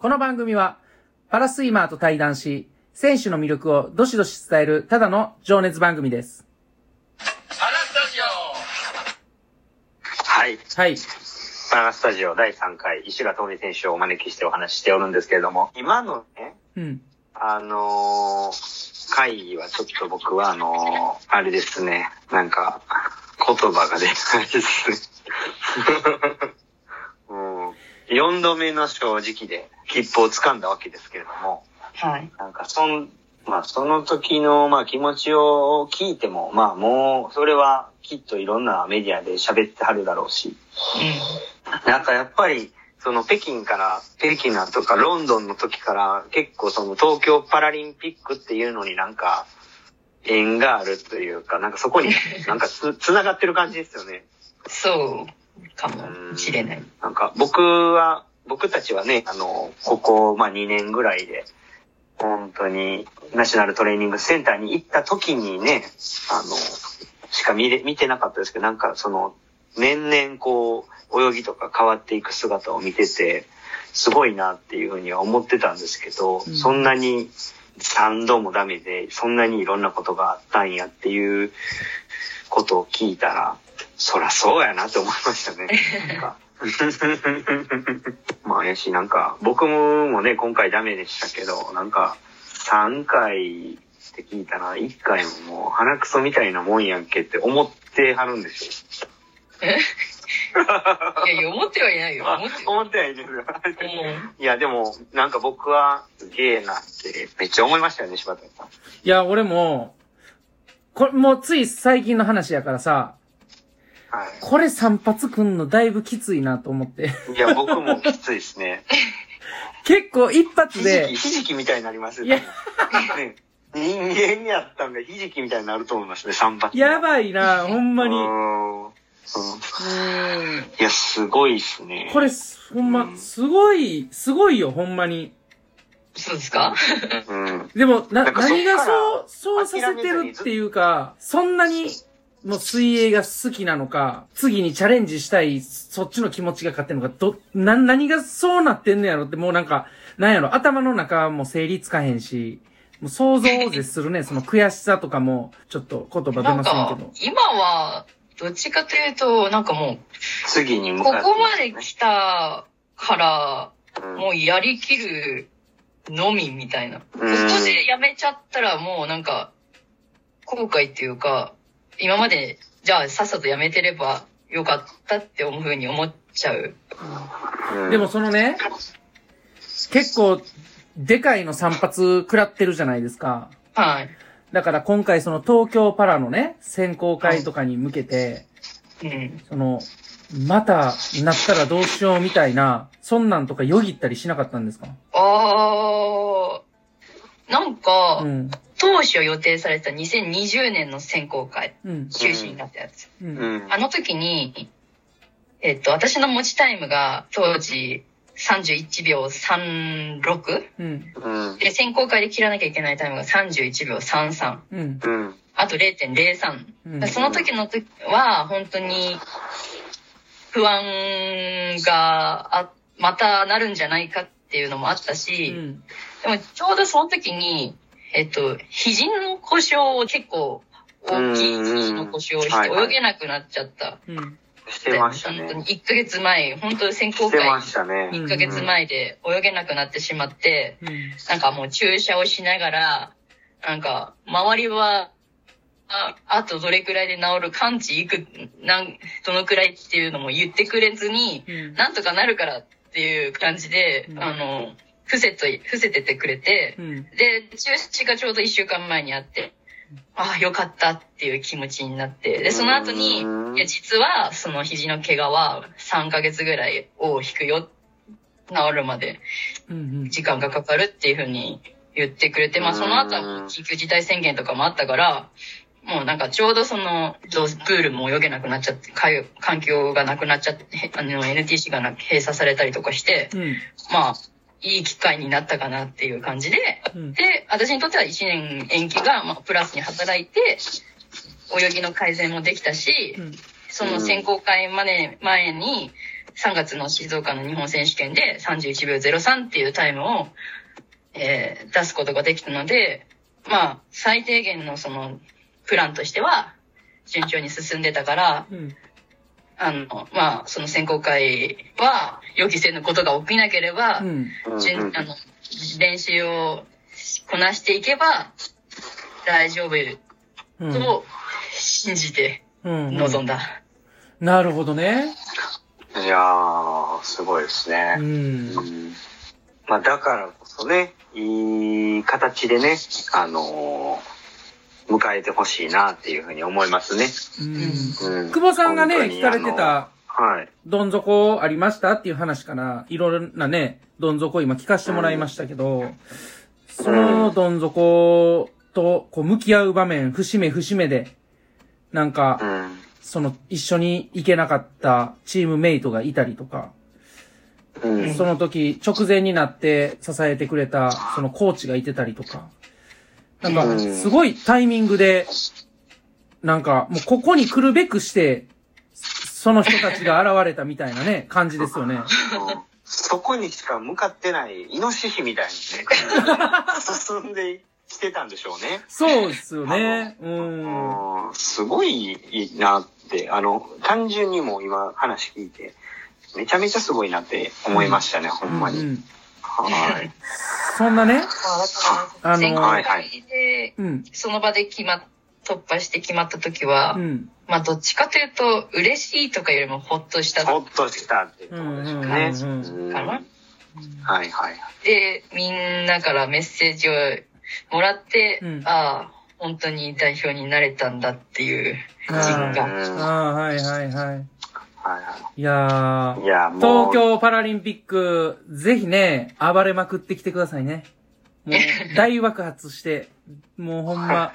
この番組は、パラスイマーと対談し、選手の魅力をどしどし伝える、ただの情熱番組です。パラスタジはい。はい。パラスタジオ第3回、石川智美選手をお招きしてお話ししておるんですけれども、今のね、うん。あのー会はちょっと僕はあのーあれですね、なんか、言葉が出ないですね。うん、4度目の正直で切符を掴んだわけですけれども、はい。なんかそん、まあその時のまあ気持ちを聞いても、まあもうそれはきっといろんなメディアで喋ってはるだろうし、なんかやっぱり、その北京から、北京なとかロンドンの時から結構その東京パラリンピックっていうのになんか縁があるというか、なんかそこに なんかつ、つながってる感じですよね。そうかもしれない。なんか僕は、僕たちはね、あの、ここ、まあ2年ぐらいで、本当にナショナルトレーニングセンターに行った時にね、あの、しか見れ、見てなかったですけど、なんかその、年々こう、泳ぎとか変わっていく姿を見てて、すごいなっていうふうには思ってたんですけど、うんそんなに3度もダメで、そんなにいろんなことがあったんやっていうことを聞いたら、そらそうやなって思いましたね。なんか まあ、やし、なんか、僕もね、今回ダメでしたけど、なんか、3回って聞いたら、1回ももう鼻くそみたいなもんやんけって思ってはるんですよ。い やいや、思ってはいないよ。あ思って思ってないですよ。うんいや、でも、なんか僕は、すげえなって、めっちゃ思いましたよね、柴田さん。いや、俺も、これ、もうつい最近の話やからさ、はこれ3発くんのだいぶきついなと思って。い。いや、僕もきついですね。結構一発ひじでき、、ひじきみたいになりますよいやね。人間やったんで、ひじきみたいになると思いますね、3発。やばいな、ほんまに。うん。いや、すごいっすね。これ、ほんま、すごい、すごいよ、ほんまに。そうですか？うん。でも、な、何がそう、そうさせてるっていうか、そんなに、もう水泳が好きなのか、次にチャレンジしたい、そっちの気持ちが勝ってんのか、ど、な、何がそうなってんのやろって、もうなんか、なんやろ、頭の中も整理つかへんし、もう想像を絶するね、その悔しさとかも、ちょっと言葉出ませんかけど、。今は、どっちかというと、なんかもう、次に向かってここまで来たから、うんもうやりきるのみみたいな。ここうんでやめちゃったらもうなんか、後悔っていうか、今まで、じゃあさっさとやめてればよかったって思う風に思っちゃう。うんでもそのね、結構、でかいの散髪食らってるじゃないですか。はい。だから今回その東京パラのね、選考会とかに向けて、うん。その、またなったらどうしようみたいな、そんなんとかよぎったりしなかったんですか？あー、なんか、うん。当初予定されてた2020年の選考会、うん。中止になったやつ。あの時に、えっと、私の持ちタイムが当時31秒36うん。うん。で、選考会で切らなきゃいけないタイムが31秒33。うん。うん。あと0.03。うん。その時の時は、本当に不安があ、またなるんじゃないかっていうのもあったうし、ん。でもちょうどその時に、えっと、肘の故障を結構大きい肘の故障をして泳げなくなっちゃった。うん。してました本当にね。1ヶ月前、本当に選考会してましたね。1ヶ月前で泳げなくなってしまって、うん。なんかもう注射をしながら、なんか、周りは、ああとどれくらいで治る完治いく、なん、どのくらいっていうのも言ってくれずに、うん。なんとかなるからっていう感じで、うんあの、伏せと、伏せててくれて、うん。で、中止がちょうど1週間前にあって、ああ、よかったっていう気持ちになって、で、その後に、うんいや、実は、その肘の怪我は3ヶ月ぐらいを引くよ、治るまで。うん。時間がかかるっていうふうに言ってくれて、まあその後は緊急事態宣言とかもあったから、もうなんかちょうどその、どうプールも泳げなくなっちゃって、環境がなくなっちゃって、へあの NTC がな閉鎖されたりとかして、うん。まあ、いい機会になったかなっていう感じで、うん。で、私にとっては1年延期が、まあ、プラスに働いて、泳ぎの改善もできたし、うん。その選考会まで前に、3月の静岡の日本選手権で31秒03っていうタイムを、えー出すことができたので、まあ、最低限のその、プランとしては、順調に進んでたから、うん。あの、まあ、その選考会は、予期せぬことが起きなければ、うん。うん順あの練習をこなしていけば、大丈夫うん。と信じてうん。臨んだ。なるほどね。いやー、すごいですね。うん。うんまあ、だからこそね、いい形でね、あのー迎えてほしいなっていうふうに思いますね。うん。うん久保さんがね、聞かれてた、はい。どん底ありましたっていう話から、いろいろなね、どん底今聞かせてもらいましたけど、そのどん底と、こう、向き合う場面、節目節目で、なんうか、ん。その、一緒に行けなかったチームメイトがいたりとか、うん。その時、直前になって支えてくれた、そのコーチがいてたりとか、なんか、うんすごいタイミングで、なんか、もうここに来るべくして、その人たちが現れたみたいなね、感じですよね。うんそこにしか向かってない、イノシシみたいにね、進んできてたんでしょうね。そうですよね。うん。うんすごいいいなって、あの、単純にもう今話聞いて、めちゃめちゃすごいなって思いましたね、ほんまに。うん。はい。そんなね、まあ、の選考会で、うん。その場で決まっ、突破して決まった時は、うん。まあ、どっちかというと、嬉しいとかよりもほっとしたほっとしたっていうところでしょうね。うんうんうんかな。はいはい。で、みんなからメッセージをもらって、うんああ、本当に代表になれたんだっていう実うん感。ああ、はいはいはい。はいはいやーい。いや、もう。東京パラリンピック、ぜひね、暴れまくってきてくださいね。もう、大爆発して、もうほんま、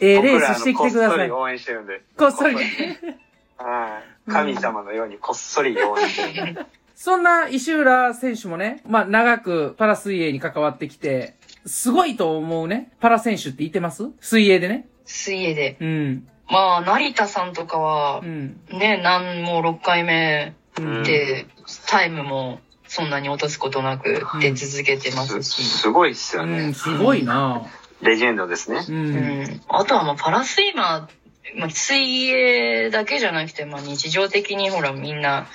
ええレースしてきてください。こっそり応援してるんで。こっそり。はい。神様のようにこっそり応援してる。そんな石浦選手もね、まあ長くパラ水泳に関わってきて、すごいと思うね。パラ選手って言ってます？水泳でね。水泳で。うん。まあ、成田さんとかはう、ん。ね、何も6回目うん。で、タイムもそんなに落とすことなくうん出続けてますすし。すごいっすよねうん、。すごいなレジェンドですね。う。うんん。あとはまあ、パラスイマー、まあ、水泳だけじゃなくて、まあ、日常的にほら、みんな、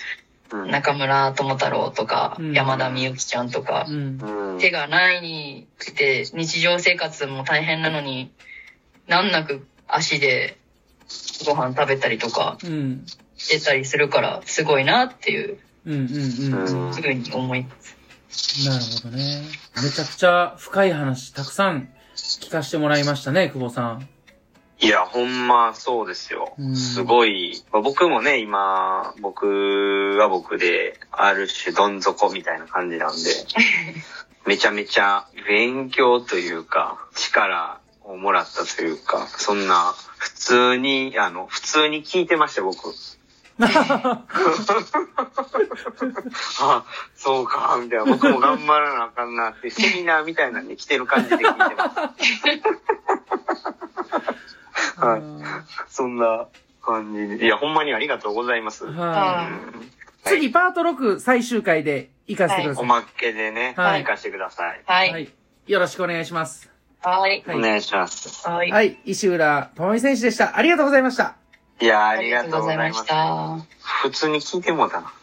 うん。中村智太郎とか、うん山田美幸ちゃんとかう、ん。うん手がないにくて、日常生活も大変なのに、難なく足でご飯食べたりとかうん。してたりするから、すごいなっていううん。うん。うん。うんふうに思います。なるほどね。めちゃくちゃ深い話、たくさん聞かせてもらいましたね、久保さん。いや、ほんまそうですようん。すごい。まあ僕もね、今、僕は僕で、ある種どん底みたいな感じなんで、めちゃめちゃ勉強というか、力をもらったというか、そんな、普通に、あの、普通に聞いてました、僕。あ、そうか、みたいな。僕も頑張らなあかんなって、セミナーみたいなんで来てる感じで聞いてます。はい。そんな感じで。いや、ほんまにありがとうございます。はいうん次、パート6最終回で行かせてください。おまけでね、はい行かせてください。はい。はい。よろしくお願いします。はい。はいお願いします。はい。はい。石浦智美選手でした。ありがとうございました。いや、あありがとうございまありがとうございます。した。普通に聞いてもうたな。